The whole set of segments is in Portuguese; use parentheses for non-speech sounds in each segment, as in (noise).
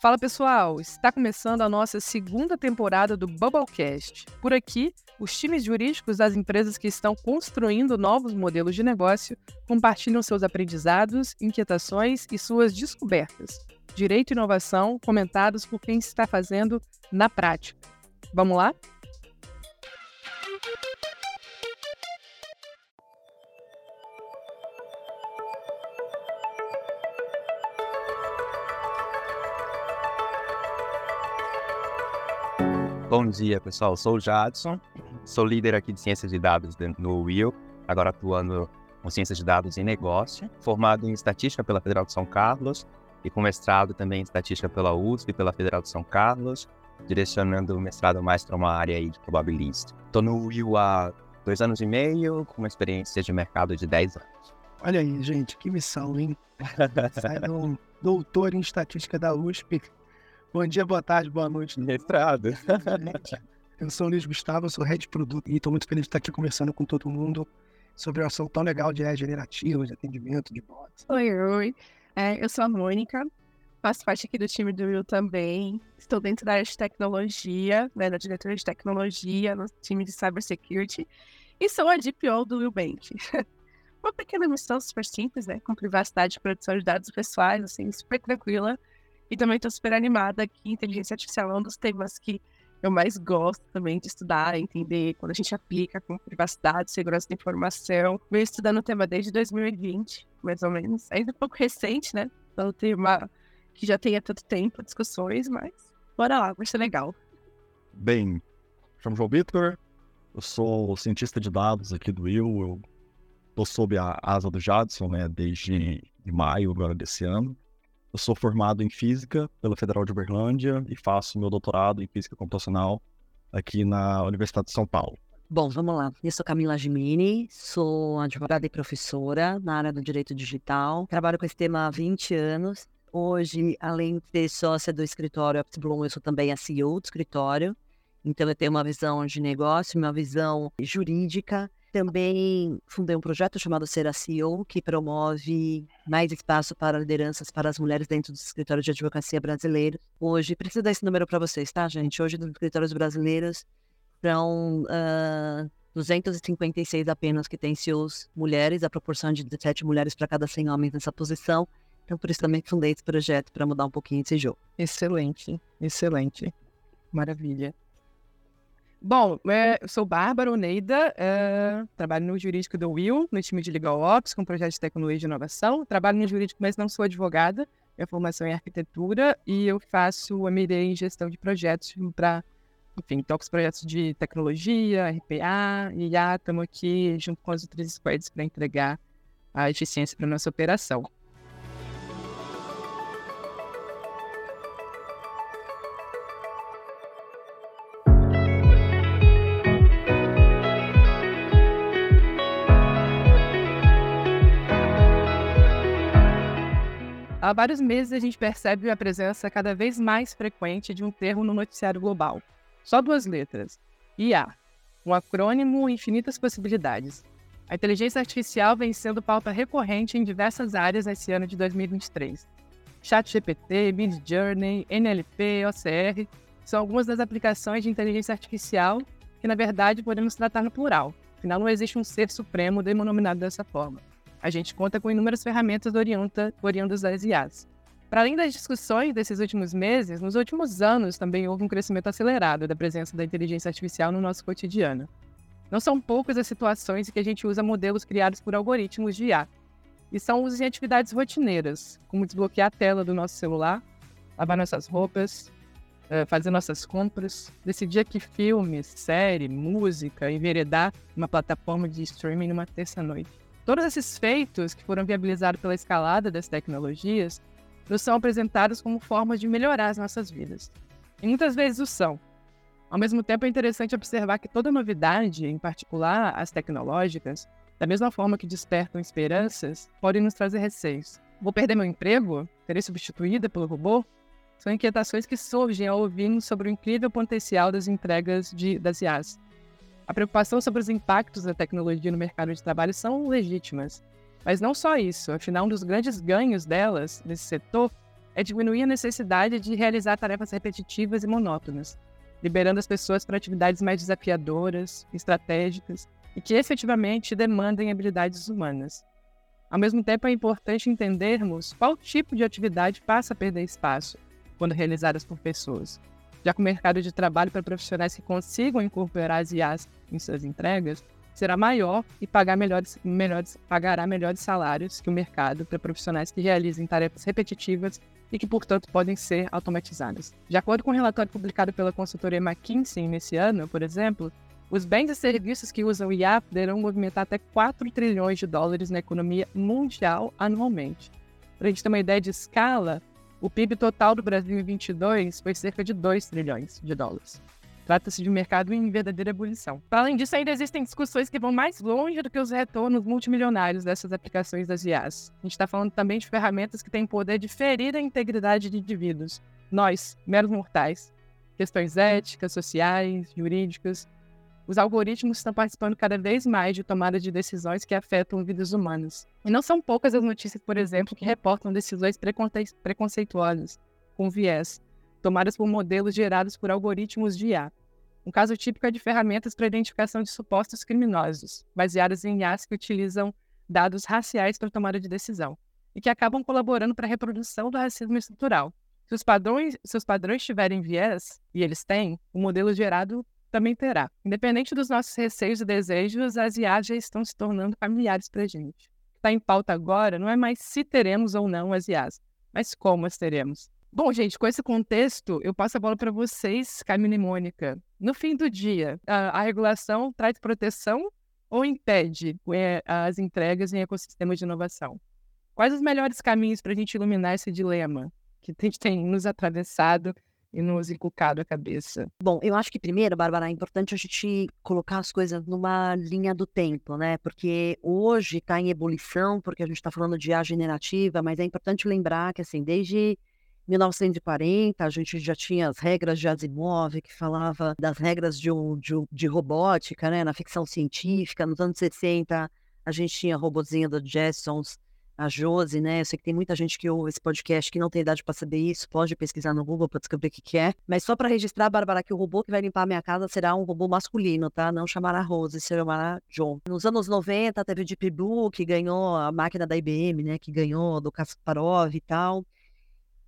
Fala pessoal, está começando a nossa segunda temporada do Bubblecast. Por aqui, os times jurídicos das empresas que estão construindo novos modelos de negócio compartilham seus aprendizados, inquietações e suas descobertas. Direito e inovação comentados por quem está fazendo na prática. Vamos lá? Bom dia, pessoal. Sou o Jadson, sou líder aqui de ciências de dados no Will, agora atuando com ciências de dados em negócio, formado em estatística pela Federal de São Carlos e com mestrado também em estatística pela USP e pela Federal de São Carlos, direcionando o mestrado mais para uma área aí de probabilística. Estou no Will há dois anos e meio, com uma experiência de mercado de 10 anos. Olha aí, gente, que missão, hein? (laughs) Sai um doutor em estatística da USP Bom dia, boa tarde, boa noite. Mestrado. Eu sou o Luiz Gustavo, sou head de produto e estou muito feliz de estar aqui conversando com todo mundo sobre um assunto tão legal de generativa, de atendimento, de bots. Oi, oi. É, eu sou a Mônica, faço parte aqui do time do Will também. Estou dentro da área de tecnologia, né, da diretoria de tecnologia, no time de cybersecurity. E sou a DPO do Will Bank. (laughs) Uma pequena missão super simples, né? Com privacidade e produção de dados pessoais, assim, super tranquila e também estou super animada que inteligência artificial é um dos temas que eu mais gosto também de estudar, entender quando a gente aplica com privacidade, segurança da informação. Venho estudando o tema desde 2020, mais ou menos. Ainda um pouco recente, né? Então, tema que já tem há tanto tempo discussões, mas bora lá, vai ser legal. Bem, chamo João Vitor, eu sou cientista de dados aqui do Will, eu estou sob a asa do Jadson, né, desde maio agora desse ano. Eu sou formado em Física pela Federal de Uberlândia e faço meu doutorado em Física Computacional aqui na Universidade de São Paulo. Bom, vamos lá. Eu sou Camila Gimini, sou advogada e professora na área do direito digital. Trabalho com esse tema há 20 anos. Hoje, além de ser sócia do escritório Bloom, eu sou também a CEO do escritório. Então, eu tenho uma visão de negócio, uma visão jurídica também fundei um projeto chamado Ser CEO, que promove mais espaço para lideranças para as mulheres dentro dos escritórios de advocacia brasileiros. Hoje, preciso dar esse número para vocês, tá, gente? Hoje, nos escritórios brasileiros, são uh, 256 apenas que têm CEOs mulheres, a proporção de 17 mulheres para cada 100 homens nessa posição. Então, por isso também fundei esse projeto para mudar um pouquinho esse jogo. Excelente, excelente. Maravilha. Bom, é, eu sou Bárbara Oneida, é, trabalho no jurídico do Will, no time de Legal Ops, com projetos de tecnologia e inovação. Trabalho no jurídico, mas não sou advogada. Minha formação é em arquitetura e eu faço MD em gestão de projetos para, enfim, toco os projetos de tecnologia, RPA, já estamos aqui junto com as outras squads para entregar a eficiência para nossa operação. Há vários meses a gente percebe a presença cada vez mais frequente de um termo no noticiário global. Só duas letras. IA. Um acrônimo infinitas possibilidades. A inteligência artificial vem sendo pauta recorrente em diversas áreas nesse ano de 2023. ChatGPT, Midjourney, NLP, OCR são algumas das aplicações de inteligência artificial que, na verdade, podemos tratar no plural. Afinal, não existe um ser supremo denominado dessa forma a gente conta com inúmeras ferramentas oriunda, oriundas das IAs. Para além das discussões desses últimos meses, nos últimos anos também houve um crescimento acelerado da presença da inteligência artificial no nosso cotidiano. Não são poucas as situações em que a gente usa modelos criados por algoritmos de IA, e são usos em atividades rotineiras, como desbloquear a tela do nosso celular, lavar nossas roupas, eh, fazer nossas compras, decidir que filme, série, música, enveredar uma plataforma de streaming numa terça-noite. Todos esses feitos que foram viabilizados pela escalada das tecnologias nos são apresentados como formas de melhorar as nossas vidas. E muitas vezes o são. Ao mesmo tempo, é interessante observar que toda novidade, em particular as tecnológicas, da mesma forma que despertam esperanças, podem nos trazer receios. Vou perder meu emprego? Serei substituída pelo robô? São inquietações que surgem ao ouvirmos sobre o incrível potencial das entregas de, das IAs a preocupação sobre os impactos da tecnologia no mercado de trabalho são legítimas. Mas não só isso, afinal, um dos grandes ganhos delas, nesse setor, é diminuir a necessidade de realizar tarefas repetitivas e monótonas, liberando as pessoas para atividades mais desafiadoras, estratégicas e que efetivamente demandem habilidades humanas. Ao mesmo tempo, é importante entendermos qual tipo de atividade passa a perder espaço quando realizadas por pessoas, já que o mercado de trabalho para profissionais que consigam incorporar as IAs em suas entregas será maior e pagar melhores, melhores, pagará melhores salários que o mercado para profissionais que realizem tarefas repetitivas e que, portanto, podem ser automatizadas. De acordo com um relatório publicado pela consultoria McKinsey nesse ano, por exemplo, os bens e serviços que usam IA poderão movimentar até 4 trilhões de dólares na economia mundial anualmente. Para a gente ter uma ideia de escala, o PIB total do Brasil em 2022 foi cerca de 2 trilhões de dólares. Trata-se de um mercado em verdadeira ebulição. Além disso, ainda existem discussões que vão mais longe do que os retornos multimilionários dessas aplicações das IAs. A gente está falando também de ferramentas que têm poder de ferir a integridade de indivíduos. Nós, meros mortais. Questões éticas, sociais, jurídicas. Os algoritmos estão participando cada vez mais de tomada de decisões que afetam vidas humanas. E não são poucas as notícias, por exemplo, que reportam decisões preconceituosas, com viés, tomadas por modelos gerados por algoritmos de IA. Um caso típico é de ferramentas para identificação de supostos criminosos, baseadas em IAs que utilizam dados raciais para tomada de decisão e que acabam colaborando para a reprodução do racismo estrutural. Se os padrões, se os padrões tiverem viés, e eles têm, o modelo gerado também terá. Independente dos nossos receios e desejos, as IAs já estão se tornando familiares para a gente. O que está em pauta agora não é mais se teremos ou não as IAs, mas como as teremos. Bom, gente, com esse contexto, eu passo a bola para vocês, Camila e Mônica. No fim do dia, a, a regulação traz proteção ou impede é, as entregas em ecossistemas de inovação? Quais os melhores caminhos para a gente iluminar esse dilema que a gente tem nos atravessado e nos inculcado a cabeça? Bom, eu acho que primeiro, Bárbara, é importante a gente colocar as coisas numa linha do tempo, né? Porque hoje está em ebulição, porque a gente está falando de IA generativa, mas é importante lembrar que, assim, desde 1940, a gente já tinha as regras de Asimov, que falava das regras de, de, de robótica, né? Na ficção científica. Nos anos 60, a gente tinha a robozinha do Jetsons, a Josi, né? Eu sei que tem muita gente que ouve esse podcast que não tem idade para saber isso, pode pesquisar no Google para descobrir o que, que é. Mas só para registrar, Bárbara, que o robô que vai limpar a minha casa será um robô masculino, tá? Não chamará Rose, chamará John. Nos anos 90, teve o Deep Blue, que ganhou a máquina da IBM, né? Que ganhou do Kasparov e tal.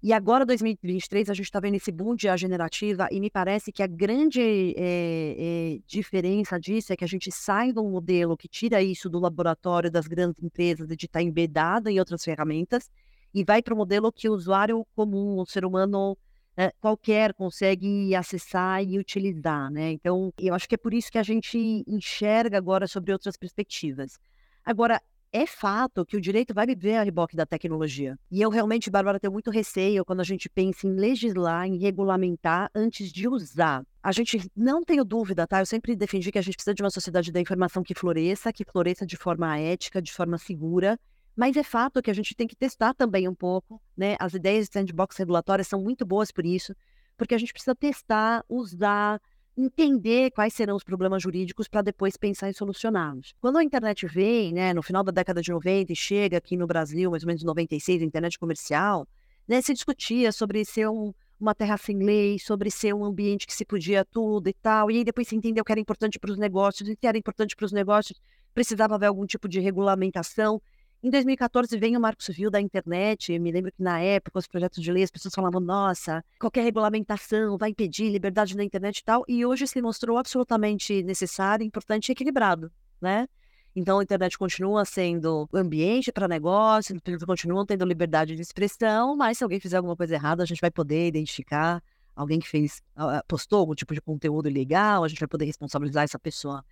E agora, 2023, a gente está vendo esse boom de IA generativa e me parece que a grande é, é, diferença disso é que a gente sai de um modelo que tira isso do laboratório das grandes empresas de estar tá embedado em outras ferramentas e vai para o modelo que o usuário comum, o ser humano é, qualquer consegue acessar e utilizar, né? Então, eu acho que é por isso que a gente enxerga agora sobre outras perspectivas. Agora, é fato que o direito vai viver a reboque da tecnologia. E eu realmente, Bárbara, tenho muito receio quando a gente pensa em legislar, em regulamentar antes de usar. A gente não tenho dúvida, tá? Eu sempre defendi que a gente precisa de uma sociedade da informação que floresça, que floresça de forma ética, de forma segura. Mas é fato que a gente tem que testar também um pouco, né? As ideias de sandbox regulatórias são muito boas por isso, porque a gente precisa testar, usar, entender quais serão os problemas jurídicos para depois pensar em solucioná-los. Quando a internet vem, né, no final da década de 90 e chega aqui no Brasil, mais ou menos em 96, a internet comercial, né, se discutia sobre ser um, uma terra sem lei, sobre ser um ambiente que se podia tudo e tal, e aí depois se entendeu que era importante para os negócios, e que era importante para os negócios, precisava haver algum tipo de regulamentação, em 2014 vem o Marco Civil da internet. Eu me lembro que na época os projetos de lei as pessoas falavam: nossa, qualquer regulamentação vai impedir liberdade na internet e tal. E hoje se mostrou absolutamente necessário, importante e equilibrado, né? Então a internet continua sendo ambiente para negócios, continuam tendo liberdade de expressão, mas se alguém fizer alguma coisa errada, a gente vai poder identificar alguém que fez, postou algum tipo de conteúdo ilegal, a gente vai poder responsabilizar essa pessoa.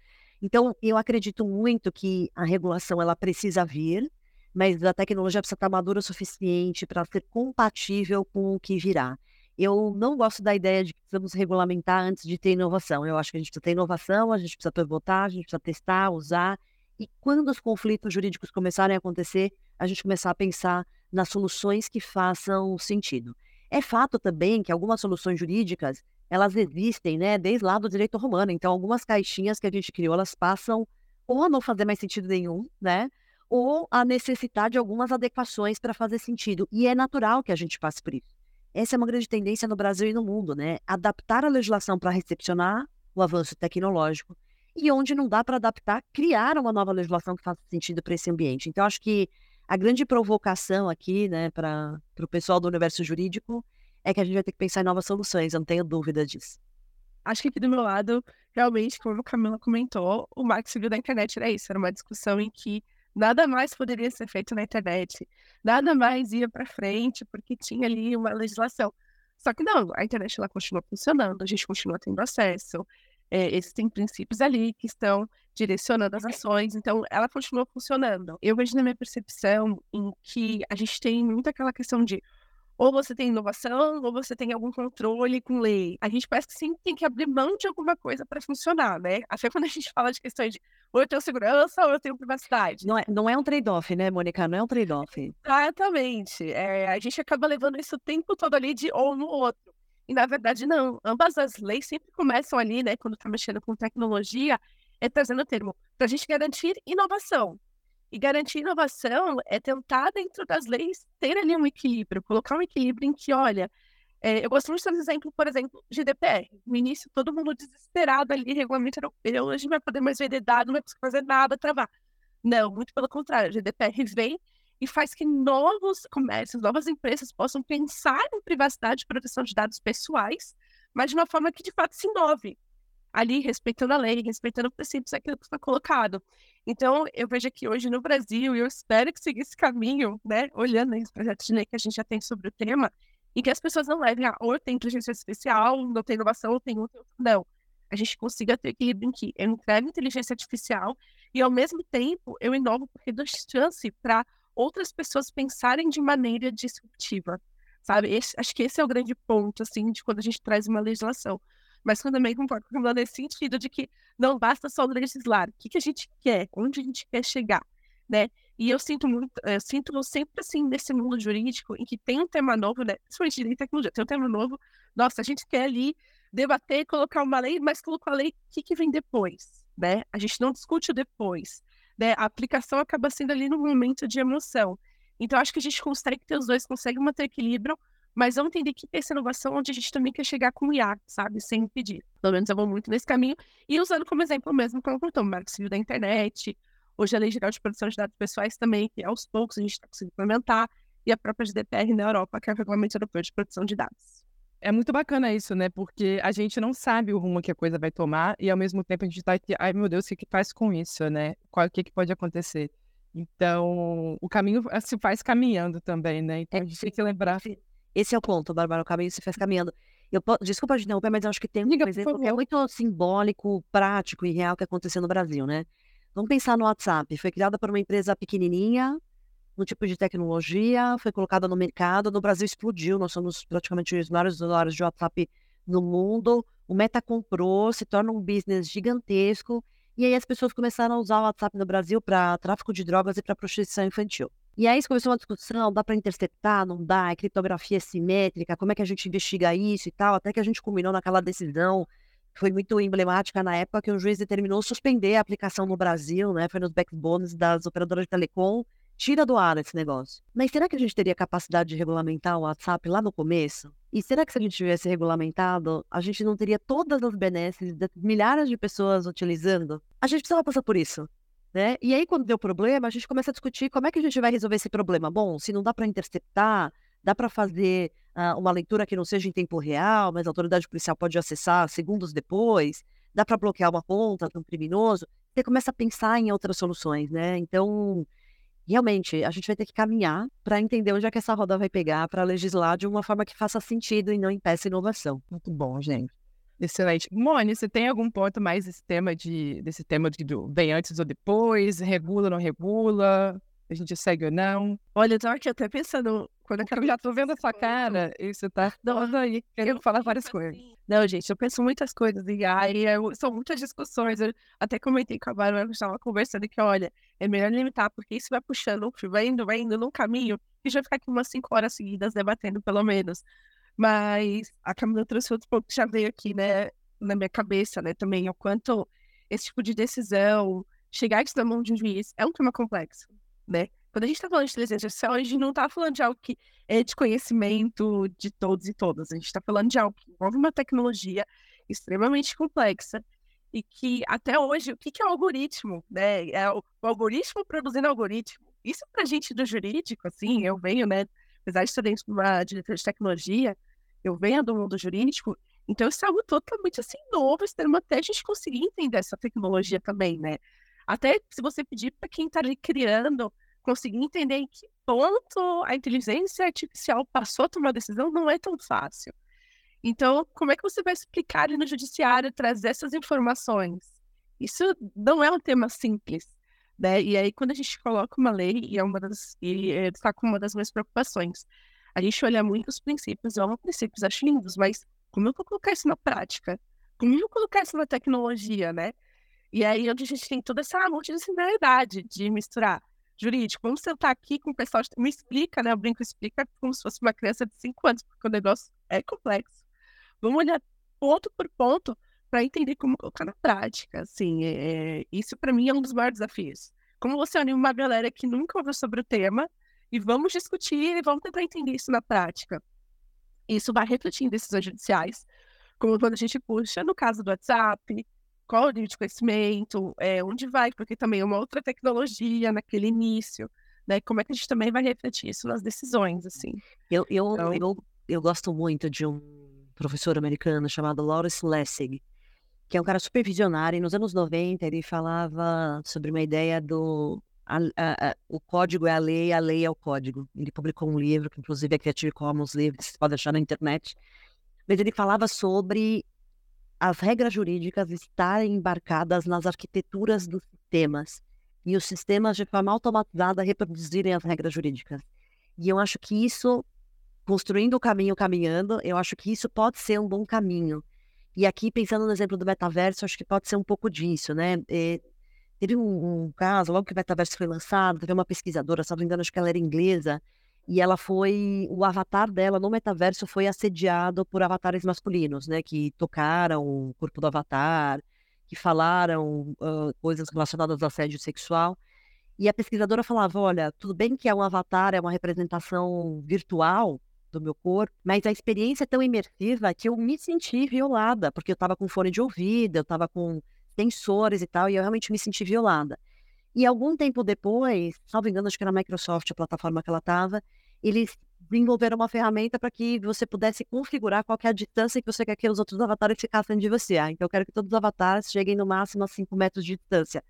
Então, eu acredito muito que a regulação ela precisa vir, mas a tecnologia precisa estar madura o suficiente para ser compatível com o que virá. Eu não gosto da ideia de que precisamos regulamentar antes de ter inovação. Eu acho que a gente precisa ter inovação, a gente precisa pivotar, a gente precisa testar, usar. E quando os conflitos jurídicos começarem a acontecer, a gente começar a pensar nas soluções que façam sentido. É fato também que algumas soluções jurídicas, elas existem, né, desde lá do direito romano. Então, algumas caixinhas que a gente criou, elas passam ou a não fazer mais sentido nenhum, né, ou a necessitar de algumas adequações para fazer sentido. E é natural que a gente passe por isso. Essa é uma grande tendência no Brasil e no mundo, né? Adaptar a legislação para recepcionar o avanço tecnológico e onde não dá para adaptar, criar uma nova legislação que faça sentido para esse ambiente. Então, acho que a grande provocação aqui, né, para o pessoal do universo jurídico é que a gente vai ter que pensar em novas soluções, eu não tenho dúvida disso. Acho que aqui do meu lado, realmente, como a Camila comentou, o Marco Civil da internet era isso, era uma discussão em que nada mais poderia ser feito na internet, nada mais ia para frente, porque tinha ali uma legislação. Só que não, a internet ela continua funcionando, a gente continua tendo acesso, é, existem princípios ali que estão direcionando as ações, então ela continua funcionando. Eu vejo na minha percepção em que a gente tem muito aquela questão de ou você tem inovação, ou você tem algum controle com lei. A gente parece que sempre tem que abrir mão de alguma coisa para funcionar, né? Até quando a gente fala de questões de ou eu tenho segurança ou eu tenho privacidade. Não é, não é um trade-off, né, Mônica? Não é um trade-off. Exatamente. É, a gente acaba levando isso o tempo todo ali de ou no outro. E na verdade, não. Ambas as leis sempre começam ali, né, quando está mexendo com tecnologia, é trazendo o termo para a gente garantir inovação. E garantir inovação é tentar, dentro das leis, ter ali um equilíbrio, colocar um equilíbrio em que, olha, é, eu gosto muito de exemplo, por exemplo, GDPR. No início, todo mundo desesperado ali, regulamento europeu, hoje não vai poder mais vender dado, não vai precisar fazer nada, travar. Não, muito pelo contrário, a GDPR vem e faz que novos comércios, novas empresas possam pensar em privacidade e proteção de dados pessoais, mas de uma forma que de fato se inove ali respeitando a lei, respeitando princípios aquilo que foi colocado. Então, eu vejo aqui hoje no Brasil, e eu espero que siga esse caminho, né, olhando os projetos de lei que a gente já tem sobre o tema, e que as pessoas não levem a ou tem inteligência artificial, não tem inovação, ou tem outro. Não. A gente consiga ter equilíbrio em que eu entrego inteligência artificial e, ao mesmo tempo, eu inovo porque dou chance para outras pessoas pensarem de maneira disruptiva, sabe? Esse, acho que esse é o grande ponto, assim, de quando a gente traz uma legislação mas eu também concordo com ela nesse sentido de que não basta só legislar. O que, que a gente quer? Onde a gente quer chegar? Né? E eu sinto muito, eu sinto sempre assim nesse mundo jurídico em que tem um tema novo, né? Principalmente direito tecnologia, tem um tema novo. Nossa, a gente quer ali debater, colocar uma lei, mas colocou a lei, o que, que vem depois? Né? A gente não discute o depois. Né? A aplicação acaba sendo ali no momento de emoção. Então, acho que a gente consegue ter os dois, consegue manter equilíbrio, mas vamos entender que essa inovação onde a gente também quer chegar com o IA, sabe? Sem impedir. Pelo menos eu vou muito nesse caminho. E usando como exemplo mesmo, como contou, o Marco Civil da Internet, hoje a Lei Geral de Proteção de Dados Pessoais também, que aos poucos a gente está conseguindo implementar, e a própria GDPR na Europa, que é o Regulamento Europeu de Proteção de Dados. É muito bacana isso, né? Porque a gente não sabe o rumo que a coisa vai tomar e ao mesmo tempo a gente está aqui, ai meu Deus, o que, que faz com isso, né? Qual, o que, que pode acontecer? Então, o caminho eh, se faz caminhando também, né? Então, a gente tem que lembrar. Esse é o ponto, Bárbara, o caminho se faz caminhando. Eu, desculpa de interromper, mas eu acho que tem um Diga, exemplo que é muito simbólico, prático e real que aconteceu no Brasil, né? Vamos pensar no WhatsApp. Foi criada por uma empresa pequenininha, um tipo de tecnologia, foi colocada no mercado. No Brasil explodiu, nós somos praticamente os maiores usuários de WhatsApp no mundo. O Meta comprou, se torna um business gigantesco. E aí as pessoas começaram a usar o WhatsApp no Brasil para tráfico de drogas e para prostituição infantil. E aí começou uma discussão, dá para interceptar, não dá, é criptografia simétrica, como é que a gente investiga isso e tal, até que a gente culminou naquela decisão, que foi muito emblemática na época, que o juiz determinou suspender a aplicação no Brasil, né, foi nos backbones das operadoras de telecom, tira do ar esse negócio. Mas será que a gente teria capacidade de regulamentar o WhatsApp lá no começo? E será que se a gente tivesse regulamentado, a gente não teria todas as benesses de milhares de pessoas utilizando? A gente precisava passar por isso. Né? E aí, quando deu problema, a gente começa a discutir como é que a gente vai resolver esse problema. Bom, se não dá para interceptar, dá para fazer uh, uma leitura que não seja em tempo real, mas a autoridade policial pode acessar segundos depois, dá para bloquear uma conta de um criminoso. Você começa a pensar em outras soluções, né? Então, realmente, a gente vai ter que caminhar para entender onde é que essa roda vai pegar, para legislar de uma forma que faça sentido e não impeça inovação. Muito bom, gente. Excelente. Mone, você tem algum ponto mais desse tema de desse tema de do vem antes ou depois, regula ou não regula, a gente segue ou não? Olha, eu tô aqui até pensando, quando eu já tô vendo a sua cara, e você tá (laughs) toda aí querendo falar várias coisas. Não, gente, eu penso muitas coisas e aí são muitas discussões. Eu até comentei com a Bárbara, eu estava conversando que, olha, é melhor limitar, porque isso vai puxando, vai indo, vai indo num caminho, e já ficar aqui umas cinco horas seguidas debatendo, pelo menos. Mas a Camila trouxe outro ponto que já veio aqui, né, na minha cabeça, né, também, o quanto esse tipo de decisão, chegar isso na mão de um juiz, é um tema complexo, né? Quando a gente está falando de inteligência artificial, a gente não está falando de algo que é de conhecimento de todos e todas. A gente está falando de algo que envolve uma tecnologia extremamente complexa e que até hoje, o que, é o algoritmo? Né? É o, algoritmo produzindo algoritmo. Isso para a gente do jurídico, assim, eu venho, né? Apesar de ser dentro de uma diretora de tecnologia, eu venho do mundo jurídico, então isso é algo totalmente assim novo, extremo até a gente conseguir entender essa tecnologia também, né? Até se você pedir para quem está ali criando conseguir entender em que ponto a inteligência artificial passou a tomar decisão não é tão fácil. Então, como é que você vai explicar no judiciário, trazer essas informações? Isso não é um tema simples. Né? E aí, quando a gente coloca uma lei, e é uma das, e está com uma das minhas preocupações, a gente olha muito os princípios, eu amo princípios, acho lindos, mas como eu vou colocar isso na prática? Como eu vou colocar isso na tecnologia, né? E aí, onde a gente tem toda essa multidisciplinaridade de misturar jurídico, vamos sentar aqui com o pessoal, me explica, né? O brinco explica como se fosse uma criança de 5 anos, porque o negócio é complexo. Vamos olhar ponto por ponto para entender como colocar na prática. Assim, é, isso para mim é um dos maiores desafios. Como você anima uma galera que nunca ouviu sobre o tema e vamos discutir e vamos tentar entender isso na prática. Isso vai refletir em decisões judiciais, como quando a gente puxa no caso do WhatsApp, qual o nível de conhecimento, é, onde vai, porque também é uma outra tecnologia naquele início, né? Como é que a gente também vai refletir isso nas decisões, assim. Eu, eu, então... eu, eu gosto muito de um professor americano chamado Lawrence Lessig, que é um cara super visionário. E nos anos 90 ele falava sobre uma ideia do a, a, o código é a lei, a lei é o código. Ele publicou um livro, que inclusive é Creative Commons livro, você pode achar na internet. Mas ele falava sobre as regras jurídicas estarem embarcadas nas arquiteturas dos sistemas e os sistemas de forma automatizada reproduzirem as regras jurídicas. E eu acho que isso, construindo o caminho, caminhando, eu acho que isso pode ser um bom caminho. E aqui, pensando no exemplo do metaverso, acho que pode ser um pouco disso, né? E, eh, teve um, um, caso, logo que o metaverso foi lançado, teve uma pesquisadora, se não me engano, acho que ela era inglesa, e ela foi, o avatar dela no metaverso foi assediado por avatares masculinos, né, que tocaram o corpo do avatar, que falaram uh, coisas relacionadas ao assédio sexual. E a pesquisadora falava, olha, tudo bem que é um avatar, é uma representação virtual do meu corpo, mas a experiência é tão imersiva que eu me senti violada, porque eu estava com fone de ouvido, eu estava com sensores e tal, e eu realmente me senti violada. E algum tempo depois, salvo engano, acho que era a Microsoft, a plataforma que ela estava, eles desenvolveram uma ferramenta para que você pudesse configurar qual é a distância que você quer que os outros avatares ficassem de você. Ah, então eu quero que todos os avatares cheguem no máximo a 5 metros de distância.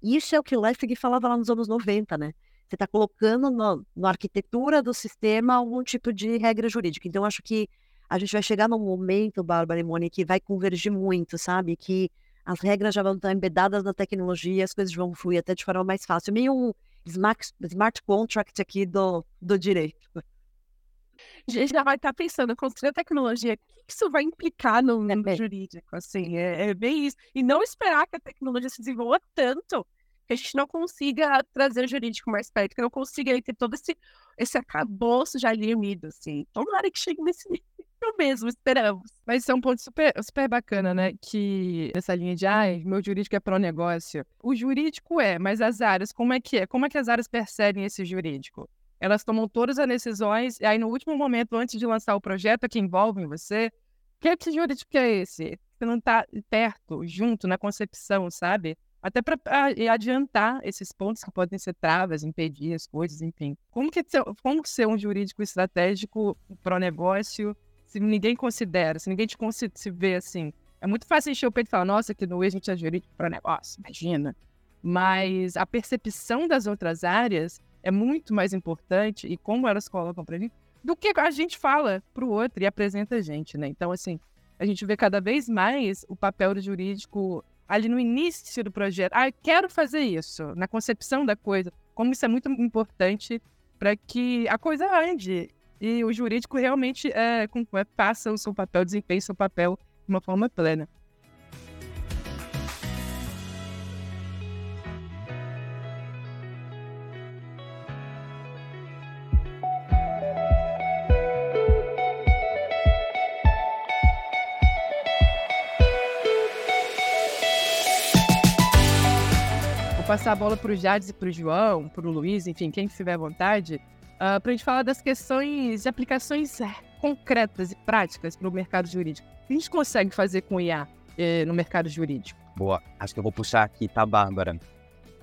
Isso é o que Lessig falava lá nos anos 90, né? Você está colocando no, na arquitetura do sistema algum tipo de regra jurídica. Então, acho que a gente vai chegar num momento, Bárbara e Mônica, que vai convergir muito, sabe? Que as regras já vão estar embedadas na tecnologia, as coisas vão fluir até de forma mais fácil. Meio um smart, smart contract aqui do, do direito. A gente já vai estar pensando, construir a tecnologia, o que isso vai implicar no mundo é jurídico, assim, é, é, bem isso. E não esperar que a tecnologia se desenvolva tanto que a gente não consiga trazer o jurídico mais perto, que não consiga ter todo esse, esse acabouço já limitado, assim. Tomara que chegue nesse nível mesmo, esperamos. Mas isso é um ponto super, super bacana, né? Que nessa linha de, ai, meu jurídico é pro negócio. O jurídico é, mas as áreas, como é que é? Como é que as áreas percebem esse jurídico? Elas tomam todas as decisões, e aí no último momento, antes de lançar o projeto que envolve você, que, que jurídico é esse? Você não está perto, junto, na concepção, sabe? Até para adiantar esses pontos que podem ser travas, impedir as coisas, enfim. Como, que, como ser um jurídico estratégico para o negócio se ninguém considera, se ninguém te se vê assim. É muito fácil encher o peito e falar, nossa, que no ex a gente é jurídico para negócio, imagina. Mas a percepção das outras áreas é muito mais importante e como elas colocam para gente do que a gente fala para o outro e apresenta a gente, né? Então, assim, a gente vê cada vez mais o papel do jurídico ali no início do projeto. Ah, eu quero fazer isso, na concepção da coisa. Como isso é muito importante para que a coisa ande e o jurídico realmente é, é, passa o seu papel, desempenha o seu papel de uma forma plena. passar a bola para o Jades e para o João, para o Luiz, enfim, quem tiver vontade, uh, para a gente falar das questões de aplicações é, concretas e práticas para o mercado jurídico. O que a gente consegue fazer com IA eh, no mercado jurídico? Boa, acho que eu vou puxar aqui, tá, Bárbara?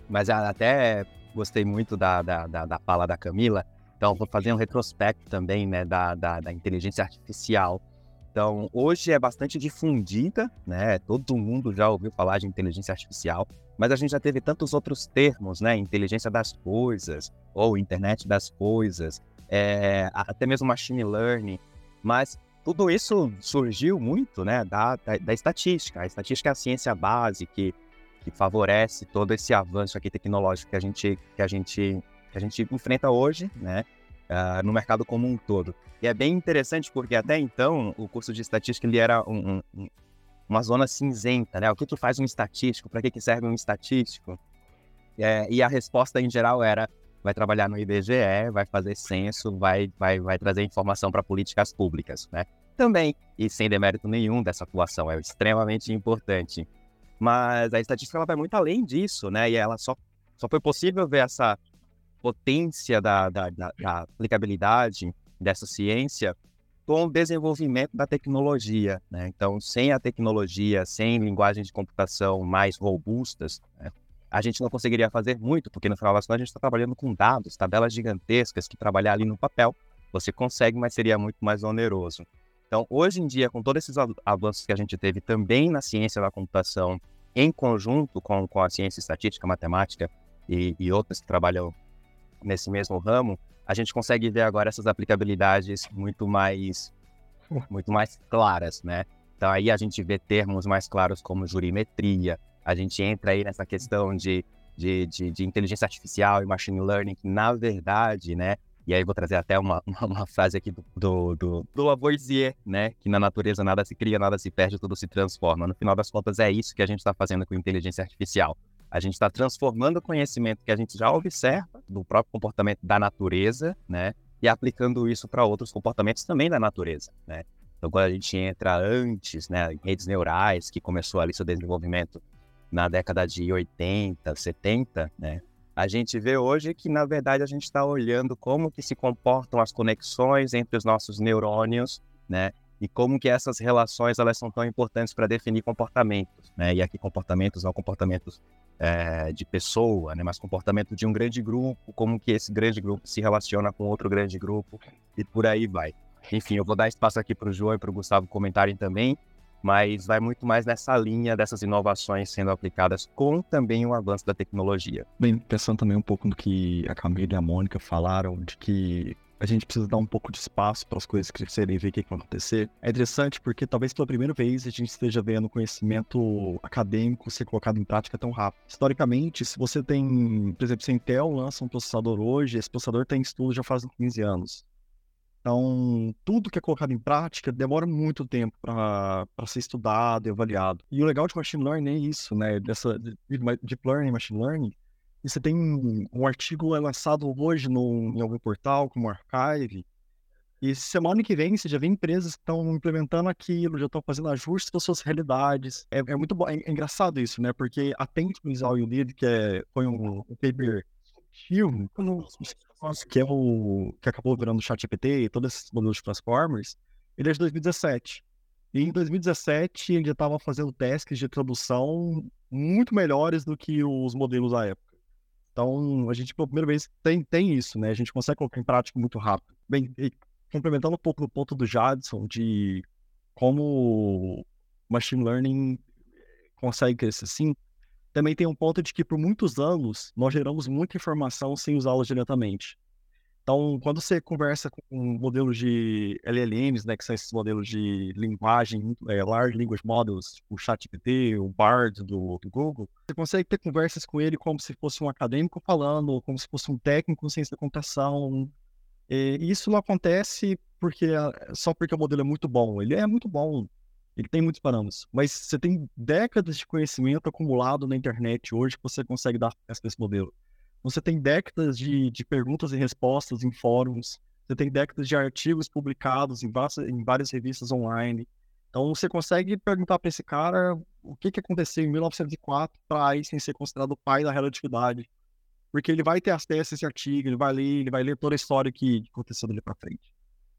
Mas até gostei muito da, da, da, da fala da Camila, então vou fazer um retrospecto também né, da, da, da inteligência artificial. Então, hoje é bastante difundida, né? Todo mundo já ouviu falar de inteligência artificial, mas a gente já teve tantos outros termos, né? Inteligência das coisas, ou internet das coisas, é, até mesmo machine learning. Mas tudo isso surgiu muito, né? Da, da, da estatística. A estatística é a ciência base que, que favorece todo esse avanço aqui tecnológico que a gente, que a gente, que a gente enfrenta hoje, né? Uh, no mercado como um todo. E é bem interessante porque até então o curso de estatística ele era um, um, uma zona cinzenta, né? O que, que faz um estatístico? Para que, que serve um estatístico? É, e a resposta em geral era: vai trabalhar no IBGE, vai fazer censo, vai, vai, vai trazer informação para políticas públicas, né? Também, e sem demérito nenhum dessa atuação, é extremamente importante. Mas a estatística ela vai muito além disso, né? E ela só, só foi possível ver essa potência da, da, da, da aplicabilidade dessa ciência com o desenvolvimento da tecnologia. Né? Então, sem a tecnologia, sem linguagens de computação mais robustas, né? a gente não conseguiria fazer muito, porque no final das contas a gente está trabalhando com dados, tabelas gigantescas que trabalhar ali no papel você consegue, mas seria muito mais oneroso. Então, hoje em dia, com todos esses avanços que a gente teve também na ciência da computação, em conjunto com, com a ciência estatística, matemática e, e outras que trabalham nesse mesmo ramo, a gente consegue ver agora essas aplicabilidades muito mais, muito mais claras, né? Então aí a gente vê termos mais claros como jurimetria, a gente entra aí nessa questão de, de, de, de inteligência artificial e machine learning, que na verdade, né? E aí vou trazer até uma, (laughs) uma, uma frase aqui do, do, do, do, Lavoisier, né? Que na natureza nada se cria, nada se perde, tudo se transforma. No final das contas é isso que a gente está fazendo com inteligência artificial. A gente está transformando o conhecimento que a gente já observa do próprio comportamento da natureza, né? E aplicando isso para outros comportamentos também da natureza, né? Então, quando a gente entra antes, né, em redes neurais, que começou ali seu desenvolvimento na década de 80, 70, né? A gente vê hoje que, na verdade, a gente está olhando como que se comportam as conexões entre os nossos neurônios, né? E como que essas relações elas são tão importantes para definir comportamentos, né? E aqui comportamentos não comportamentos é, de pessoa, né, mas comportamento de um grande grupo, como que esse grande grupo se relaciona com outro grande grupo e por aí vai. Enfim, eu vou dar espaço aqui para o João e para o Gustavo comentarem também, mas vai muito mais nessa linha dessas inovações sendo aplicadas com também o avanço da tecnologia. Bem, pensando também um pouco no que a Camila e a Mônica falaram, de que a gente precisa dar um pouco de espaço para as coisas crescerem e ver o que, vai acontecer. É interessante porque talvez pela primeira vez a gente esteja vendo conhecimento acadêmico ser colocado em prática tão rápido. Historicamente, se você tem, por exemplo, se a Intel lança um processador hoje, esse processador tem estudo já faz 15 anos. Então, tudo que é colocado em prática demora muito tempo para ser estudado e avaliado. E o legal de machine learning é isso, né? Dessa deep learning, machine learning, você tem um artigo lançado hoje no, em algum portal, como Archive, e semana que vem você já vê empresas que estão implementando aquilo, já estão fazendo ajustes para suas realidades. É, é muito bom, é, é, engraçado isso, né? Porque a Tentacles All You Need, que é, foi um, um paper que é o que acabou virando o ChatGPT e todos esses modelos de Transformers, ele é de 2017. E em 2017 ele já estava fazendo testes de tradução muito melhores do que os modelos da época. Então, a gente, pela primeira vez, tem, tem isso, né? A gente consegue colocar em prática muito rápido. Bem, complementando um pouco do ponto do Jadson, de como machine learning consegue crescer assim, também tem um ponto de que por muitos anos nós geramos muita informação sem usá-la diretamente. Então, quando você conversa com modelos de LLMs, né, que são esses modelos de linguagem, é, Large Language Models, o ChatGPT, o Bard do, do, Google, você consegue ter conversas com ele como se fosse um acadêmico falando, como se fosse um técnico em ciência da computação. E isso não acontece porque só porque o modelo é muito bom. Ele é muito bom, ele tem muitos parâmetros, mas você tem décadas de conhecimento acumulado na internet hoje que você consegue dar acesso a esse modelo. Você tem décadas de, de perguntas e respostas em fóruns, você tem décadas de artigos publicados em várias, em várias revistas online. Então você consegue perguntar para esse cara o que, que aconteceu em 1904 para Einstein ser considerado o pai da relatividade. Porque ele vai ter acesso a esse artigo, ele vai ler, ele vai ler toda a história que aconteceu dali para frente.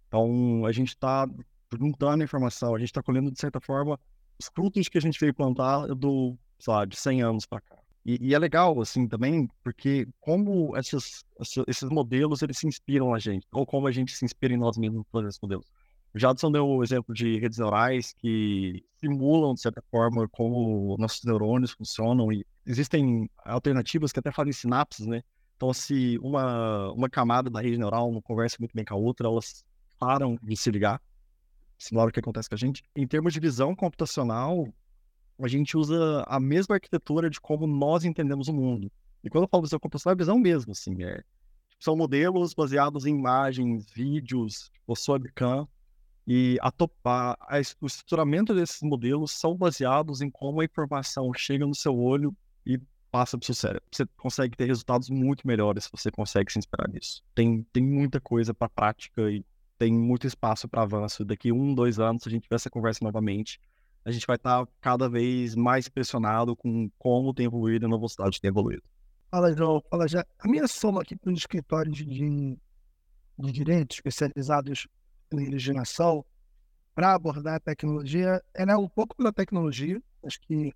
Então a gente está juntando informação, a gente está colhendo, de certa forma, os frutos que a gente veio plantar do, sei lá, de 100 anos para cá. E, e, é legal, assim, também, porque como esses, esses modelos, eles se inspiram a gente, ou como a gente se inspira em nós mesmos para esses modelos. O Jadson deu o exemplo de redes neurais que simulam, de certa forma, como nossos neurônios funcionam e existem alternativas que até fazem sinapses, né? Então, se uma, uma camada da rede neural não conversa muito bem com a outra, elas param de se ligar, similar ao que acontece com a gente. Em termos de visão computacional, a gente usa a mesma arquitetura de como nós entendemos o mundo. E quando eu falo visão computacional, é visão mesmo, assim, é, são modelos baseados em imagens, vídeos, tipo, webcam, e a, a, a, o estruturamento desses modelos são baseados em como a informação chega no seu olho e passa para o seu cérebro. Você consegue ter resultados muito melhores se você consegue se inspirar nisso. Tem, tem muita coisa para prática e tem muito espaço para avanço. Daqui um, dois anos, se a gente tiver essa conversa novamente, a gente vai estar tá cada vez mais impressionado com como tem evoluído e a velocidade tem evoluído. Fala, João. Fala, já. A minha soma aqui para os escritórios de, de direito especializados em legislação para abordar a tecnologia, é um pouco pela tecnologia. Acho que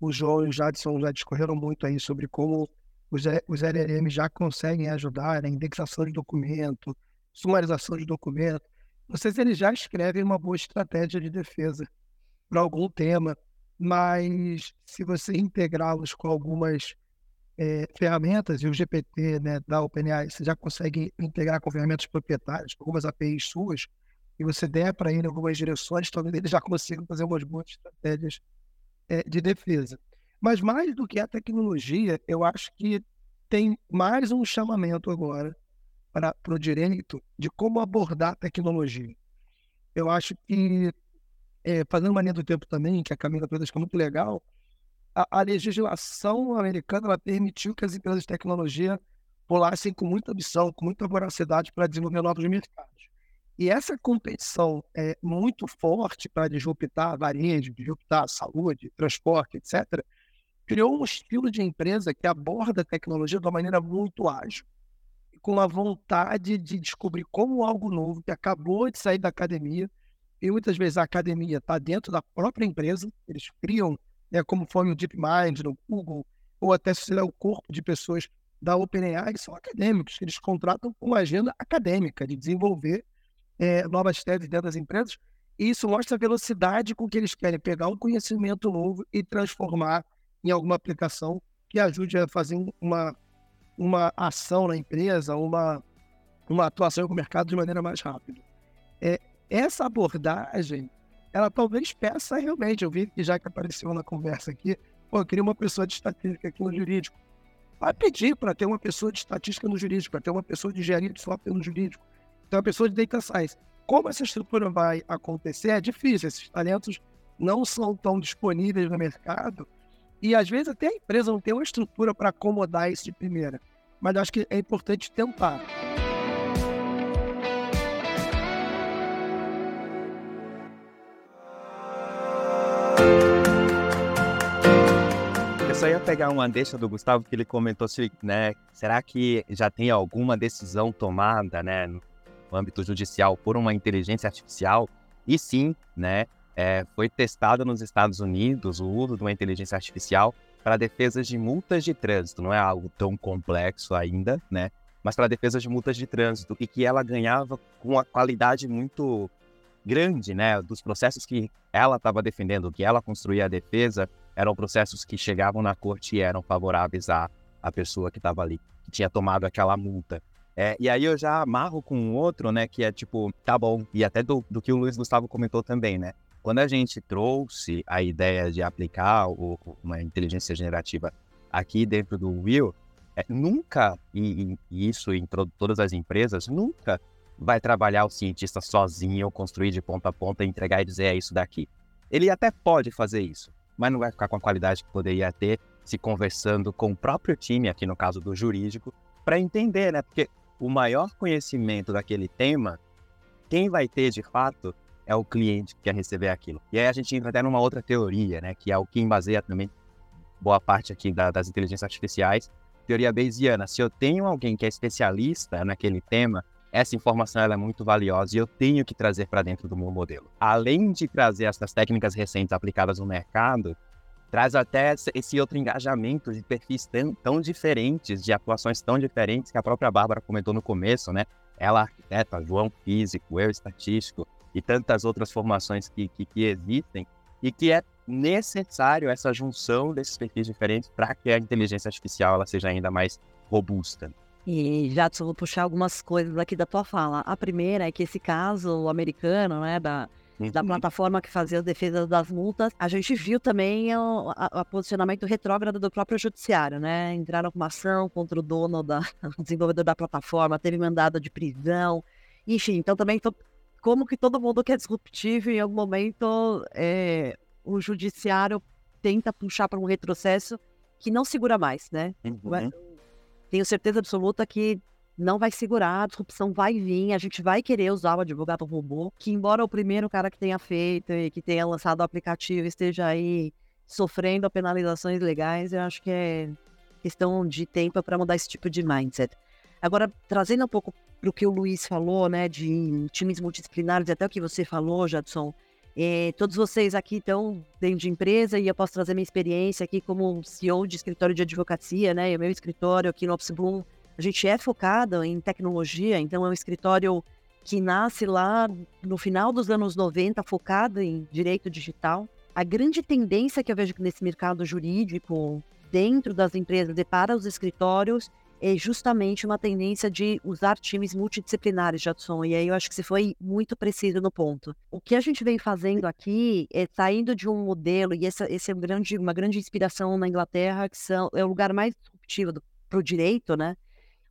o João e o Jadson já discorreram muito aí sobre como os, os LLM já conseguem ajudar na indexação de documento, sumarização de documento. Vocês eles já escrevem uma boa estratégia de defesa para algum tema, mas se você integrá-los com algumas é, ferramentas, e o GPT né, da OpenAI, você já consegue integrar com ferramentas proprietárias, algumas APIs suas, e você der para ele algumas direções, talvez ele já consiga fazer umas boas estratégias é, de defesa. Mas mais do que a tecnologia, eu acho que tem mais um chamamento agora para o direito de como abordar a tecnologia. Eu acho que é, fazendo uma linha do tempo também, que a Camila trouxe, que é muito legal, a, a, legislação americana permitiu que as empresas de tecnologia pulassem com muita ambição, com muita voracidade para desenvolver novos mercados. E essa competição é muito forte para disruptar varejo, disruptar saúde, transporte, etc., criou um estilo de empresa que aborda a tecnologia de uma maneira muito ágil, com a vontade de descobrir como algo novo que acabou de sair da academia e muitas vezes a academia está dentro da própria empresa, eles criam, né, como foi o DeepMind no Google, ou até se o corpo de pessoas da OpenAI, que são acadêmicos, eles contratam uma agenda acadêmica de desenvolver é, novas teses dentro das empresas, e isso mostra a velocidade com que eles querem pegar um conhecimento novo e transformar em alguma aplicação que ajude a fazer uma, uma ação na empresa, uma, uma atuação com o mercado de maneira mais rápida. É, essa abordagem, ela talvez peça realmente, eu vi que já que apareceu na conversa aqui, pô, eu queria uma pessoa de estatística aqui no jurídico. Vai pedir para ter uma pessoa de estatística no jurídico, para ter uma pessoa de engenharia de software no jurídico, ter uma pessoa de data science. Como essa estrutura vai acontecer é difícil, esses talentos não são tão disponíveis no mercado e às vezes até a empresa não tem uma estrutura para acomodar isso de primeira. Mas acho que é importante tentar. Só ia pegar uma deixa do Gustavo que ele comentou se, né, será que já tem alguma decisão tomada, né, no âmbito judicial por uma inteligência artificial? E sim, né, é, foi testado nos Estados Unidos o uso de uma inteligência artificial para defesas de multas de trânsito. Não é algo tão complexo ainda, né? Mas para defesas de multas de trânsito e que ela ganhava com uma qualidade muito grande, né? Dos processos que ela estava defendendo, que ela construía a defesa, eram processos que chegavam na corte e eram favoráveis à, à pessoa que estava ali, que tinha tomado aquela multa. É, e aí eu já amarro com um outro, né, que é tipo, tá bom, e até do, do que o Luiz Gustavo comentou também, né? Quando a gente trouxe a ideia de aplicar o, uma inteligência generativa aqui dentro do Will, é, nunca, e, e isso em todas as empresas, nunca vai trabalhar o cientista sozinho, construir de ponta a ponta, entregar e dizer é isso daqui. Ele até pode fazer isso, mas não vai ficar com a qualidade que poderia ter se conversando com o próprio time, aqui no caso do jurídico, para entender, né? Porque o maior conhecimento daquele tema, quem vai ter de fato é o cliente que quer receber aquilo. E aí a gente entra até numa outra teoria, né, que é o que baseia também boa parte aqui da, das inteligências artificiais, teoria Bayesiana. Se eu tenho alguém que é especialista naquele tema, essa informação é muito valiosa e eu tenho que trazer para dentro do meu modelo. Além de trazer essas técnicas recentes aplicadas no mercado, traz até esse outro engajamento de perfis tão, tão, diferentes, de atuações tão diferentes que a própria Bárbara comentou no começo, né? Ela arquiteta, João físico, eu estatístico e tantas outras formações que, que, que existem e que é necessário essa junção desses perfis diferentes para que a inteligência artificial ela seja ainda mais robusta. E, Jadson, vou puxar algumas coisas aqui da tua fala. A primeira é que esse caso americano, né, da, da uhum. plataforma que fazia as defesas das multas, a gente viu também o a, a posicionamento retrógrado do próprio judiciário, né? Entraram com uma ação contra o dono, da, (laughs) o desenvolvedor da plataforma, teve mandado de prisão, enfim, então também to, como que todo mundo que é disruptivo, em algum momento é, o judiciário tenta puxar para um retrocesso que não segura mais, né? Uhum tenho certeza absoluta que não vai segurar, a disrupção vai vir, a gente vai querer usar o advogado robô, que embora o primeiro cara que tenha feito e que tenha lançado o aplicativo esteja aí sofrendo penalizações legais, eu acho que é questão de tempo para mudar esse tipo de mindset. Agora, trazendo um pouco para o que o Luiz falou, né, de times multidisciplinares, até o que você falou, Jadson, é, todos vocês aqui estão dentro de empresa e eu posso trazer minha experiência aqui como CEO de escritório de advocacia, né? E o meu escritório aqui no Office Bloom, a gente é focado em tecnologia, então é um escritório que nasce lá no final dos anos 90, focado em direito digital. A grande tendência que eu vejo nesse mercado jurídico, dentro das empresas e para os escritórios, é justamente uma tendência de usar times multidisciplinares, Jadson, e aí eu acho que você foi muito preciso no ponto. O que a gente vem fazendo aqui é saindo de um modelo, e essa, esse é um grande, uma grande inspiração na Inglaterra, que são, é o lugar mais disruptivo para o direito, né?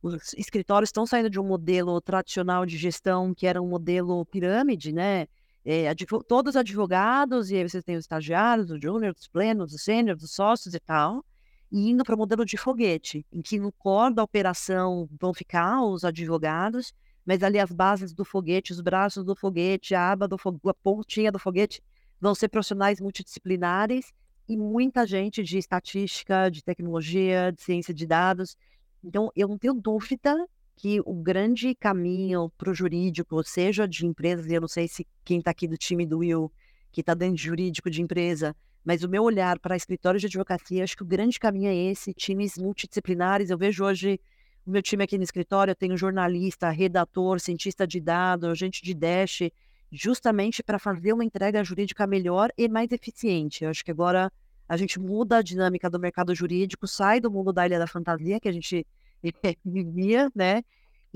Os escritórios estão saindo de um modelo tradicional de gestão, que era um modelo pirâmide, né? É, todos advogados, e aí vocês têm os estagiários, os júniores, os plenos, os sêniores, os sócios e tal e indo para o modelo de foguete, em que no core da operação vão ficar os advogados, mas ali as bases do foguete, os braços do foguete, a aba do foguete, a pontinha do foguete vão ser profissionais multidisciplinares e muita gente de estatística, de tecnologia, de ciência de dados. Então, eu não tenho dúvida que o grande caminho para o jurídico, seja de empresas, eu não sei se quem está aqui do time do Will, que está dentro de jurídico de empresa, mas o meu olhar para escritórios de advocacia, acho que o grande caminho é esse, times multidisciplinares. Eu vejo hoje o meu time aqui no escritório, eu tenho jornalista, redator, cientista de dados, gente de Dash, justamente para fazer uma entrega jurídica melhor e mais eficiente. Eu acho que agora a gente muda a dinâmica do mercado jurídico, sai do mundo da ilha da fantasia que a gente (laughs) vivia, né?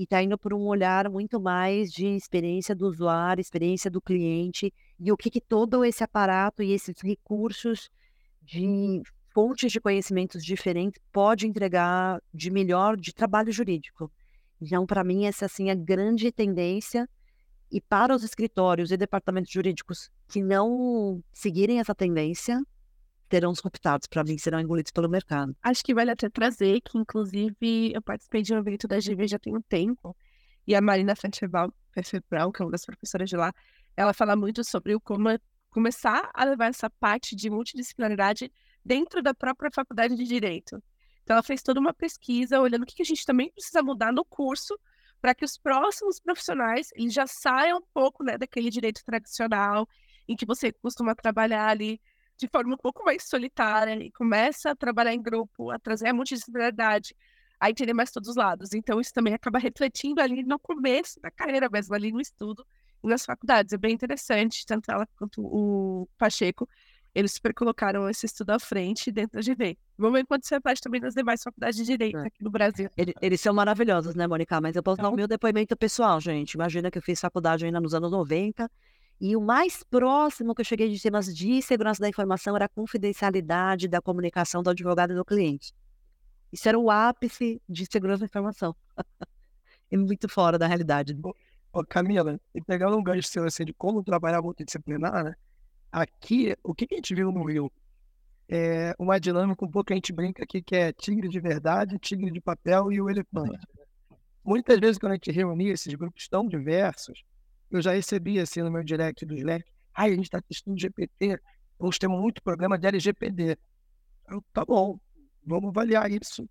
e está indo por um olhar muito mais de experiência do usuário, experiência do cliente e o que, que todo esse aparato e esses recursos de fontes de conhecimentos diferentes pode entregar de melhor de trabalho jurídico. Então, para mim, essa assim é a grande tendência e para os escritórios e departamentos jurídicos que não seguirem essa tendência, terão disruptados, para mim serão engolidos pelo mercado. Acho que vale até trazer que, inclusive, eu participei de um evento da GV já tem um tempo, e a Marina Fentebal, Brown, que é uma das professoras de lá, ela fala muito sobre o como começar a levar essa parte de multidisciplinaridade dentro da própria faculdade de Direito. Então, ela fez toda uma pesquisa olhando o que a gente também precisa mudar no curso para que os próximos profissionais eles já saiam um pouco né, daquele direito tradicional em que você costuma trabalhar ali de forma um pouco mais solitária e começa a trabalhar em grupo, a trazer a multidisciplinaridade, a entender mais todos os lados. Então, isso também acaba refletindo ali no começo da carreira mesmo, ali no estudo nas faculdades. É bem interessante, tanto ela quanto o Pacheco, eles super colocaram esse estudo à frente dentro da GV. Vamos ver quanto você faz também nas demais faculdades de Direito é. aqui no Brasil. Eles, eles, são maravilhosos, né, Mônica? Mas eu posso então... dar o meu depoimento pessoal, gente. Imagina que eu fiz faculdade ainda nos anos 90, e o mais próximo que eu cheguei de temas de segurança da informação era a confidencialidade da comunicação do advogado e do cliente. Isso era o ápice de segurança da informação. (laughs) é muito fora da realidade. Ô, Camila, e pegando um gancho seu assim, de como trabalhar multidisciplinar, né? aqui, o que a gente viu no Rio? É uma dinâmica um pouco que a gente brinca aqui, que é tigre de verdade, tigre de papel e o elefante. Muitas vezes, quando a gente reunia esses grupos tão diversos, eu já recebi assim no meu direct do Slack, ah, a gente está testando GPT, vamos ter muito problema de LGPD. Eu, tá bom, vamos avaliar isso,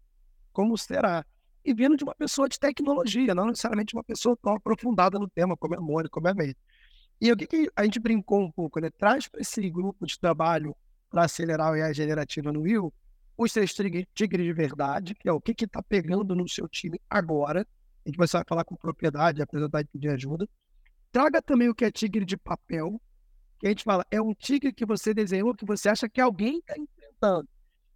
como será. E vindo de uma pessoa de tecnologia, não necessariamente uma pessoa tão aprofundada no tema, como é a Mônica, como é a May. E o que, que a gente brincou um pouco, né? Traz para esse grupo de trabalho para acelerar o AI generativa no Will os seus tigres de verdade, que é o que está pegando no seu time agora, e que você vai falar com propriedade, apresentar e pedir ajuda. Traga também o que é tigre de papel, que a gente fala, é um tigre que você desenhou que você acha que alguém está enfrentando.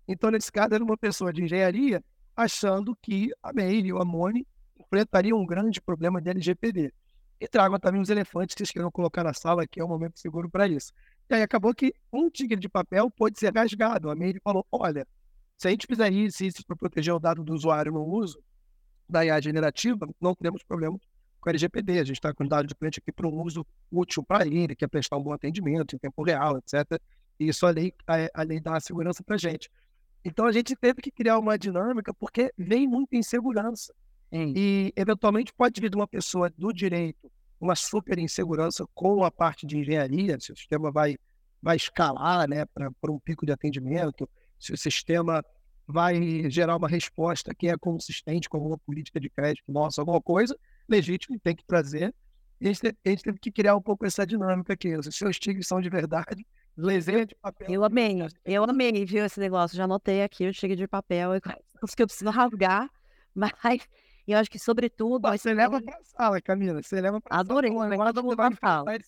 Então, nesse caso, era uma pessoa de engenharia achando que a Meire ou a Mone enfrentariam um grande problema de LGPD. E tragam também os elefantes que vocês queiram colocar na sala, que é o um momento seguro para isso. E aí acabou que um tigre de papel pode ser rasgado. A Meire falou: olha, se a gente fizer isso, isso para proteger o dado do usuário no uso da IA generativa, não teremos problema com o LGPD. A gente está com o dado de cliente aqui para um uso útil para ele, que é prestar um bom atendimento em tempo real, etc. E isso a lei, a, a lei dá a segurança para a gente. Então a gente teve que criar uma dinâmica porque vem muita insegurança. E eventualmente pode vir de uma pessoa do direito uma super insegurança com a parte de engenharia, se o sistema vai, vai escalar né, para um pico de atendimento, se o sistema vai gerar uma resposta que é consistente com alguma política de crédito nossa, alguma coisa legítimo, tem que trazer. E a gente, a gente teve que criar um pouco essa dinâmica aqui. Os seus tigres são de verdade, Lesenha de papel. Eu amei, eu amei, viu, esse negócio. Já anotei aqui o tigre de papel, os (laughs) que eu preciso rasgar, (laughs) mas eu acho que, sobretudo. Você leva para a sala, Camila. Você leva para Adorei, sala. agora todo mundo vai falar.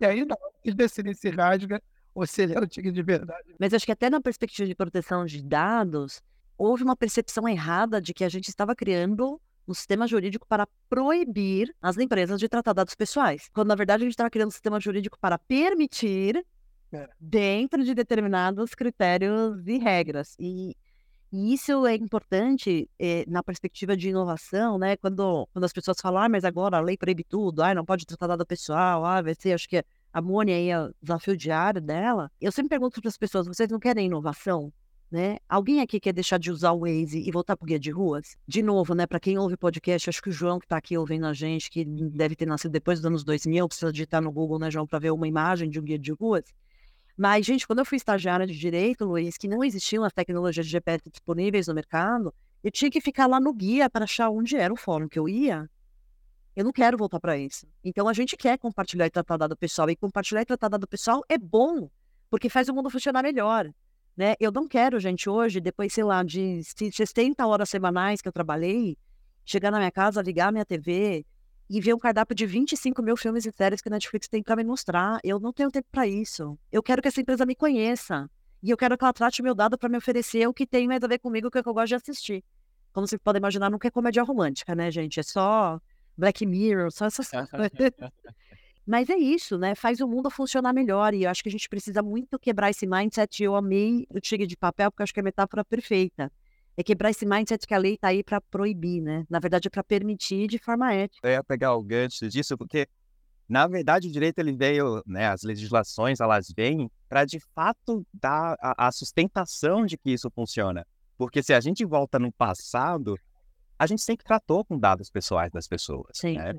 E aí, não, de decidir se rasga ou se ele é o tigre de verdade. Mas acho que até na perspectiva de proteção de dados, houve uma percepção errada de que a gente estava criando um sistema jurídico para proibir as empresas de tratar dados pessoais. Quando, na verdade, a gente estava criando um sistema jurídico para permitir é. dentro de determinados critérios e regras. E, e isso é importante eh, na perspectiva de inovação, né? Quando, quando as pessoas falam, ah, mas agora a lei proíbe tudo, ah, não pode tratar dado pessoal, ah, vai ser, acho que a Mônia aí é o desafio diário dela. Eu sempre pergunto para as pessoas, vocês não querem inovação? Né? Alguém aqui quer deixar de usar o Waze e voltar para o guia de ruas? De novo, né? Para quem ouve podcast, acho que o João que está aqui ouvindo a gente, que deve ter nascido depois dos anos 2000, precisa digitar no Google, né, João, para ver uma imagem de um guia de ruas. Mas, gente, quando eu fui estagiária de direito, Luiz, que não existiam as tecnologias de GPS disponíveis no mercado, eu tinha que ficar lá no guia para achar onde era o fórum que eu ia. Eu não quero voltar para isso. Então, a gente quer compartilhar e tratar dado pessoal. E compartilhar e tratar dado pessoal é bom, porque faz o mundo funcionar melhor. Né? Eu não quero, gente, hoje, depois, sei lá, de 60 horas semanais que eu trabalhei, chegar na minha casa, ligar minha TV, e ver um cardápio de 25 mil filmes e séries que a Netflix tem para me mostrar. Eu não tenho tempo para isso. Eu quero que essa empresa me conheça. E eu quero que ela trate meu dado para me oferecer o que tem mais a ver comigo, o que eu gosto de assistir. Como vocês podem imaginar, não é comédia romântica, né, gente? É só Black Mirror, só essas (laughs) coisas. Mas é isso, né? Faz o mundo funcionar melhor. E eu acho que a gente precisa muito quebrar esse mindset. Eu amei o tigre de papel, porque eu acho que é a metáfora perfeita é quebrar esse mindset que a lei está aí para proibir, né? Na verdade, é para permitir de forma ética. Eu ia pegar o gancho disso, porque, na verdade, o direito ele veio, né? As legislações elas vêm para de fato dar a, a, sustentação de que isso funciona. Porque se a gente volta no passado, a gente sempre tratou com dados pessoais das pessoas. Sim. Né?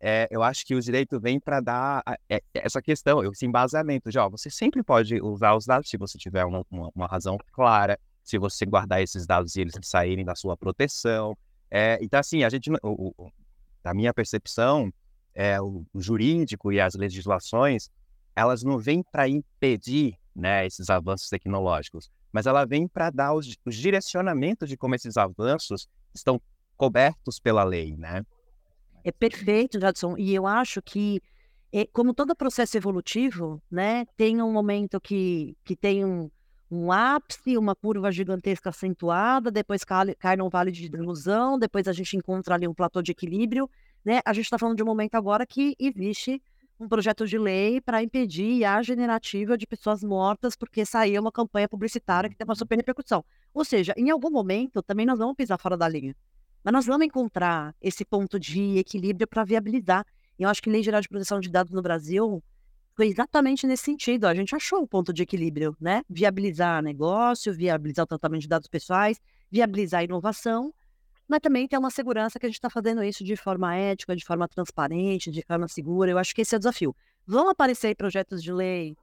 É, eu acho que o direito vem para dar a, é, essa questão, esse embasamento de, ó, você sempre pode usar os dados se você tiver uma, uma, uma razão clara, se você guardar esses dados e eles saírem da sua proteção. É, então, assim, a gente, o, o, da minha percepção, é, o, o, jurídico e as legislações, elas não vêm para impedir né, esses avanços tecnológicos, mas ela vem para dar os, os, direcionamentos de como esses avanços estão cobertos pela lei, né? É perfeito, Jadson. E eu acho que, é, como todo processo evolutivo, né, tem um momento que, que tem um, um ápice, uma curva gigantesca acentuada, depois cai, cai num vale de ilusão, depois a gente encontra ali um platô de equilíbrio, né? A gente está falando de um momento agora que existe um projeto de lei para impedir a generativa de pessoas mortas porque saiu uma campanha publicitária que tem uma super repercussão. Ou seja, em algum momento também nós vamos pisar fora da linha. Mas nós vamos encontrar esse ponto de equilíbrio para viabilizar. Eu acho que Lei Geral de Proteção de Dados no Brasil foi exatamente nesse sentido. A gente achou o ponto de equilíbrio, né? Viabilizar negócio, viabilizar o tratamento de dados pessoais, viabilizar a inovação, mas também tem uma segurança que a gente está fazendo isso de forma ética, de forma transparente, de forma segura. Eu acho que esse é o desafio. Vão aparecer projetos de lei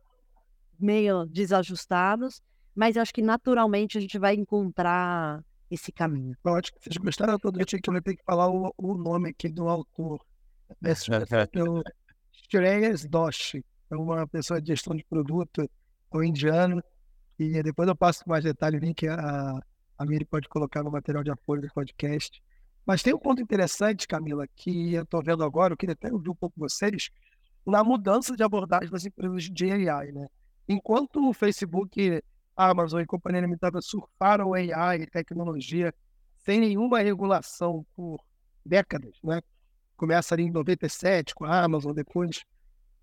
meio desajustados, mas eu acho que naturalmente a gente vai encontrar esse caminho. Acho que vocês gostaram todo dia que eu ter que falar o, o nome aqui do autor. (laughs) O Shreyas Doshi, uma pessoa de gestão de produto, um indiano, e depois eu passo mais detalhes, link a, a Miri pode colocar no material de apoio do podcast. Mas tem um ponto interessante, Camila, que eu estou vendo agora, eu queria até ouvir um pouco vocês, na mudança de abordagem das empresas de AI, né? Enquanto o Facebook, a Amazon e Companhia Limitada surfaram AI e tecnologia sem nenhuma regulação por décadas, né? Começa ali em 97 com a Amazon, depois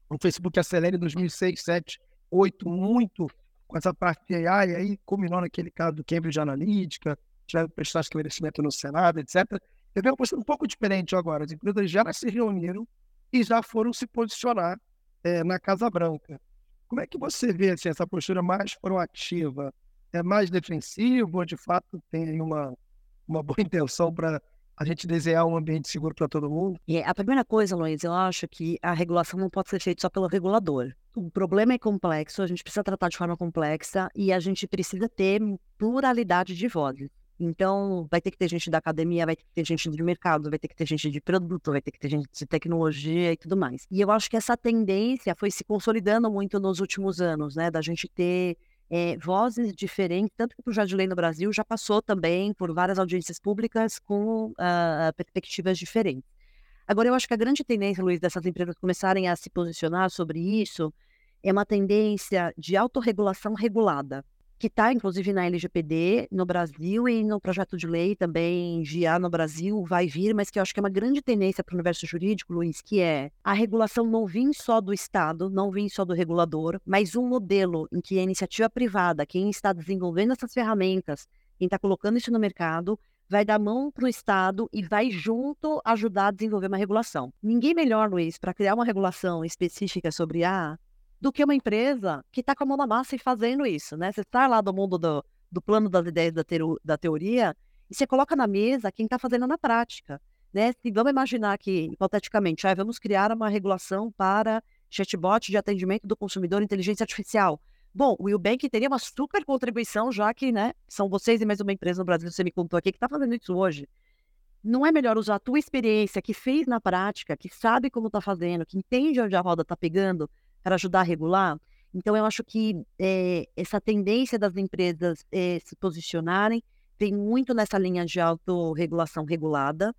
o Facebook acelera em 2006, 2007, 2008, muito com essa parte de AI, aí culminou naquele caso do Cambridge Analytica, tiveram prestar esclarecimento no Senado, etc. Eu vejo uma postura um pouco diferente agora. As empresas já se reuniram e já foram se posicionar é, na Casa Branca. Como é que você vê assim, essa postura mais proativa? É mais defensivo ou, de fato, tem uma, uma boa intenção para a gente desenhar um ambiente seguro para todo mundo? É, a primeira coisa, Luiz, eu acho que a regulação não pode ser feita só pelo regulador. O problema é complexo, a gente precisa tratar de forma complexa e a gente precisa ter pluralidade de vozes. Então, vai ter que ter gente da academia, vai ter que ter gente de mercado, vai ter que ter gente de produto, vai ter que ter gente de tecnologia e tudo mais. E eu acho que essa tendência foi se consolidando muito nos últimos anos, né? Da gente ter é, vozes diferentes, tanto que o projeto de lei no Brasil já passou também por várias audiências públicas com uh, perspectivas diferentes. Agora, eu acho que a grande tendência, Luiz, dessas empresas começarem a se posicionar sobre isso é uma tendência de autorregulação regulada que está inclusive na LGPD no Brasil e no projeto de lei também GA no Brasil vai vir, mas que eu acho que é uma grande tendência para o universo jurídico, Luiz, que é a regulação não vir só do Estado, não vir só do regulador, mas um modelo em que a iniciativa privada, quem está desenvolvendo essas ferramentas, quem está colocando isso no mercado, vai dar mão para o Estado e vai junto ajudar a desenvolver uma regulação. Ninguém melhor, Luiz, para criar uma regulação específica sobre a do que uma empresa que está com a mão na massa e fazendo isso, né? Você está lá do mundo do, do plano das ideias da, da teoria e você coloca na mesa quem está fazendo na prática, né? Vamos imaginar que, hipoteticamente, ah, vamos criar uma regulação para chatbot de atendimento do consumidor inteligência artificial. Bom, o Willbank teria uma super contribuição, já que, né, são vocês e mais uma empresa no Brasil, você me contou aqui, que está fazendo isso hoje. Não é melhor usar a tua experiência, que fez na prática, que sabe como está fazendo, que entende onde a roda está pegando, para ajudar a regular. Então, eu acho que é, essa tendência das empresas é, se posicionarem vem muito nessa linha de autorregulação regulada,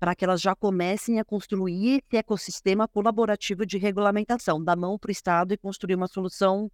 para que elas já comecem a construir esse ecossistema colaborativo de regulamentação, da mão para o Estado e construir uma solução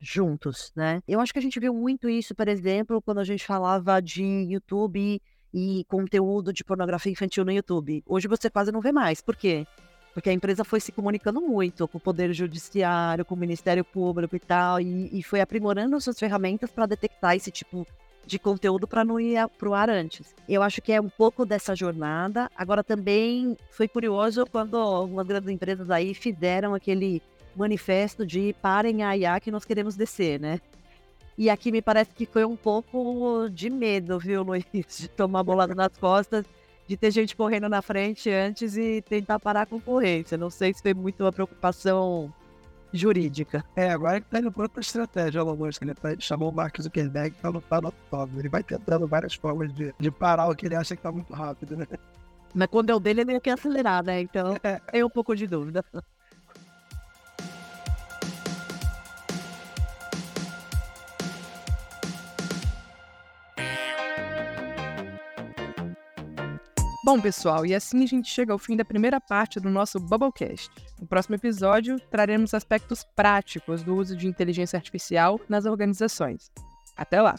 juntos, né? Eu acho que a gente viu muito isso, por exemplo, quando a gente falava de YouTube e conteúdo de pornografia infantil no YouTube. Hoje você quase não vê mais. Por quê? Porque a empresa foi se comunicando muito com o Poder Judiciário, com o Ministério Público e tal, e, e foi aprimorando suas ferramentas para detectar esse tipo de conteúdo para não ir para o ar antes. Eu acho que é um pouco dessa jornada. Agora também foi curioso quando algumas grandes empresas aí fizeram aquele manifesto de parem a IA que nós queremos descer, né? E aqui me parece que foi um pouco de medo, viu, Luiz? (laughs) De tomar bolada nas costas de ter gente correndo na frente antes e tentar parar a concorrência. Não sei se foi muito uma preocupação jurídica. É, agora ele tá indo por outra estratégia, Elon Musk. Ele, tá, ele chamou o Mark Zuckerberg para lutar no autódromo. Ele vai tentando várias formas de, de parar o que ele acha que tá muito rápido, né? Mas quando é o dele, ele ia quer acelerar, né? Então, é. tem um pouco de dúvida. Bom, pessoal, e assim a gente chega ao fim da primeira parte do nosso Bubblecast. No próximo episódio, traremos aspectos práticos do uso de inteligência artificial nas organizações. Até lá!